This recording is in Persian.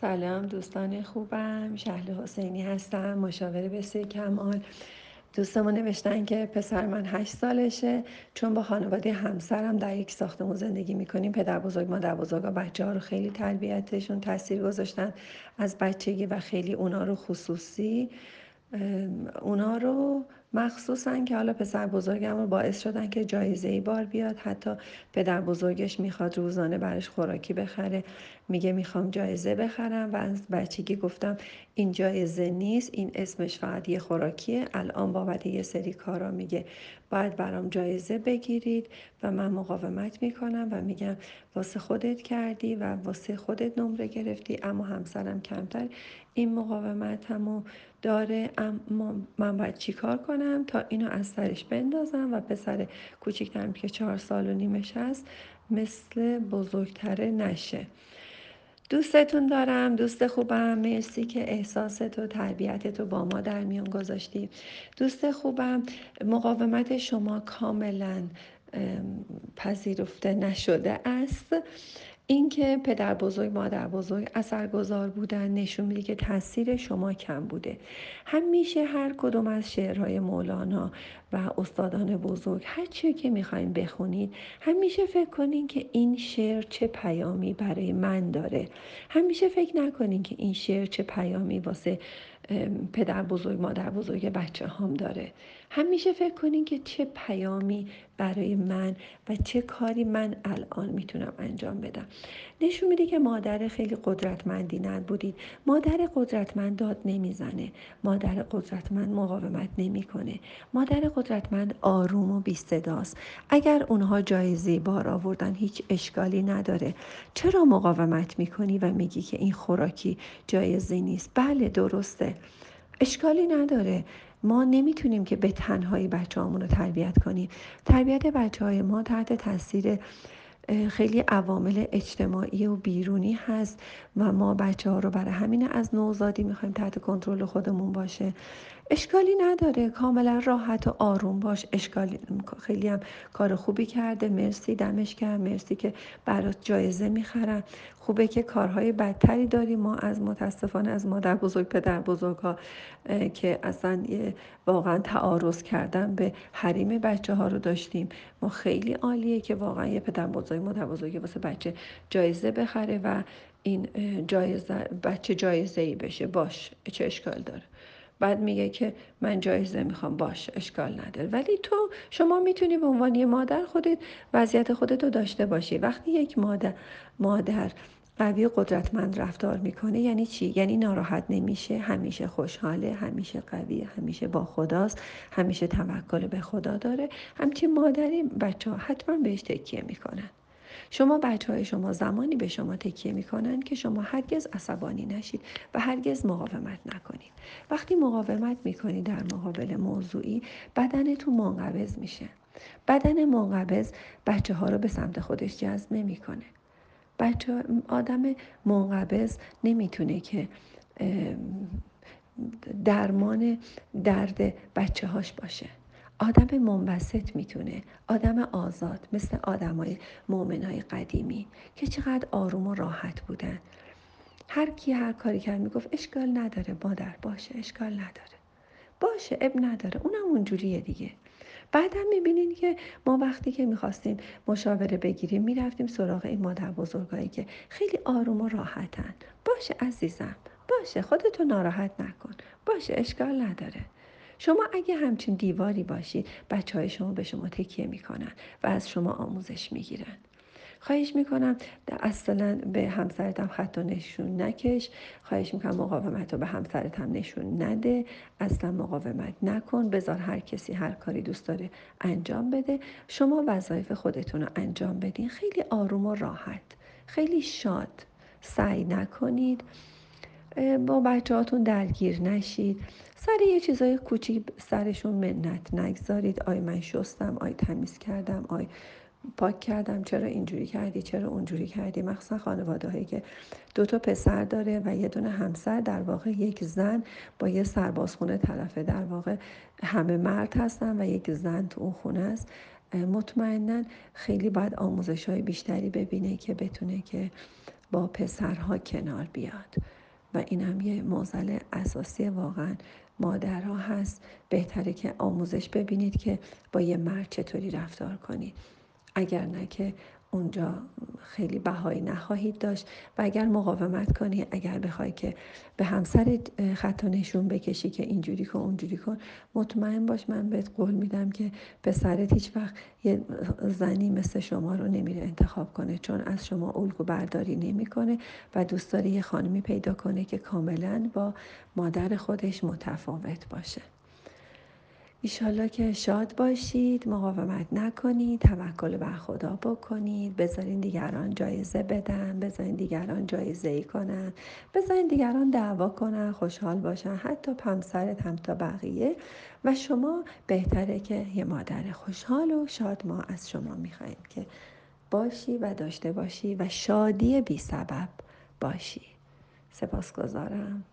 سلام دوستان خوبم. شهل حسینی هستم مشاور بسیار کمال. دوستمون نوشتن که پسر من هشت سالشه. چون با خانواده همسرم در یک ساختمون زندگی می‌کنیم پدر بزرگ مادر بزرگ و بچه ها رو خیلی تربیتشون تاثیر گذاشتن از بچگی و خیلی اونا رو خصوصی. اونا رو مخصوصا که حالا پسر بزرگم رو باعث شدن که جایزه ای بار بیاد. حتی پدر بزرگش می‌خواد روزانه برش خوراکی بخره. میگه می‌خوام جایزه بخرم و از بچگی گفتم این جایزه نیست این اسمش فقط یه خوراکیه. الان بابت یه سری کارا میگه باید برام جایزه بگیرید و من مقاومت می‌کنم و میگم واسه خودت کردی و واسه خودت نمره گرفتی اما همسرم کمتر این مقاومت همو داره اما من باید چیکار کنم؟ تا اینو از سرش بندازم و پسر کوچیکترم که چهار سال و نیمش هست مثل بزرگتره نشه. دوستتون دارم دوست خوبم. مرسی که احساست و تربیتت رو با ما در میون گذاشتی. دوست خوبم مقاومت شما کاملا پذیرفته نشده است. اینکه پدر بزرگ مادر بزرگ اثرگذار بودن نشون میده که تاثیر شما کم بوده. همیشه هر کدوم از شعرهای مولانا و استادان بزرگ هر چی که می‌خواین بخونید همیشه فکر کنین که این شعر چه پیامی برای من داره. همیشه فکر نکنین که این شعر چه پیامی واسه پدر بزرگ مادر بزرگ بچه هم داره. همیشه فکر کنین که چه پیامی برای من و چه کاری من الان می‌تونم انجام بدم. نشون میده که مادر خیلی قدرتمندی نبودید مادر قدرتمند داد نمی‌زنه. مادر قدرتمند مقاومت نمی‌کنه. مادر قدرتمند آروم و بی اگر اونها جایزه بار آوردن هیچ اشکالی نداره. چرا مقاومت می‌کنی و میگی که این خوراکی جایزه نیست بله درسته. اشکالی نداره. ما نمی‌تونیم که به تنهایی بچه رو تربیت کنیم. تربیت بچه های ما تحت تاثیر خیلی عوامل اجتماعی و بیرونی هست و ما بچه ها رو برای همین از نوزادی می‌خوایم تحت کنترل خودمون باشه. اشکالی نداره. کاملا راحت و آروم باش. اشکالی خیلی هم کار خوبی کرده. مرسی. دمش کرد مرسی که برات جایزه می‌خرم. خوبه که کارهای بدتری داریم ما از متاسفانه از مادر بزرگ پدر بزرگ ها که اصلا واقعا تعارض کردن به حریم بچه ها رو داشتیم. ما خیلی عالیه که واقعا یه پدر بزرگ مادر بزرگی واسه بچه جایزه بخره و این جایزه بچه جایزه ای بشه. باش. چه اشکال داره؟ بعد میگه که من جایزه می‌خوام باش اشکال نداره. ولی تو شما می‌تونی به عنوان یه مادر خودت وضعیت خودت رو داشته باشی. وقتی یک مادر مادر قوی قدرتمند رفتار می‌کنه یعنی چی؟ یعنی ناراحت نمیشه همیشه خوشحاله همیشه قوی همیشه با خداست همیشه توکل به خدا داره. همچین مادری بچه ها حتما بهش تکیه می‌کنن. شما بچه های شما زمانی به شما تکیه می‌کنن که شما هرگز عصبانی نشید و هرگز مقاومت نکنید. وقتی مقاومت می‌کنید در مقابل موضوعی بدنتون منقبض میشه. بدن منقبض بچه ها رو به سمت خودش جذب نمی‌کنه. بچه آدم منقبض نمی‌تونه که درمان درد بچه هاش باشه. آدم منبسط می‌تونه آدم آزاد مثل آدمای مؤمنای قدیمی که چقدر آروم و راحت بودن. هر کی هر کاری کرد می‌گفت اشکال نداره مادر باشه اشکال نداره. باشه اب نداره اونم اونجوریه دیگه. بعدم می‌بینین که ما وقتی که می‌خواستیم مشاوره بگیریم می‌رفتیم سراغ این مادر بزرگایی که خیلی آروم و راحتن. باشه عزیزم باشه خودتو ناراحت نکن. باشه اشکال نداره. شما اگه همچین دیواری باشید بچه های شما به شما تکیه می‌کنن و از شما آموزش می‌گیرن. خواهش می‌کنم اصلا به همسرتم خط و نشون نکش. خواهش می‌کنم مقاومت رو به همسرتم نشون نده. اصلا مقاومت نکن. بذار هر کسی هر کاری دوست داره انجام بده. شما وظایف خودتون رو انجام بدین. خیلی آروم و راحت. خیلی شاد. سعی نکنید با بچه هاتون درگیر نشید. سر یه چیزای کوچیک سرشون منت نگذارید. آی من شستم آی تمیز کردم آی پاک کردم. چرا اینجوری کردی؟ چرا اونجوری کردی؟ مخصوصا خانواده هایی که دو تا پسر داره و یه دونه همسر. در واقع یک زن با یه سربازخونه طرفه در واقع همه مرد هستن و یک زن تو اون خونه است. مطمئنا خیلی باید آموزش های بیشتری ببینه که بتونه که با پسرها کنار بیاد. و این هم یه موزل اساسی واقعا مادرها هست. بهتره که آموزش ببینید که با یه مرد چطوری رفتار کنید اگر نه که اونجا خیلی بهایی نخواهید داشت و اگر مقاومت کنی اگر بخوای که به همسر خطا نشون بکشی که اینجوری کن اونجوری کن مطمئن باش من بهت قول میدم که پسرت هیچ وقت یه زنی مثل شما رو نمیره انتخاب کنه چون از شما الگو برداری نمی‌کنه و دوست داره یه خانمی پیدا کنه که کاملا با مادر خودش متفاوت باشه. ایشالله که شاد باشید مقاومت نکنید توکل بر خدا بکنید. بذارین دیگران جایزه بدن بذارین دیگران جایزه ای کنن بذارین دیگران دعوا کنن خوشحال باشن. حتی پمسرت هم تا بقیه. و شما بهتره که یه مادر خوشحال و شاد ما از شما می‌خوایم که باشی و داشته باشی و شادی بی سبب باشی. سپاسگزارم.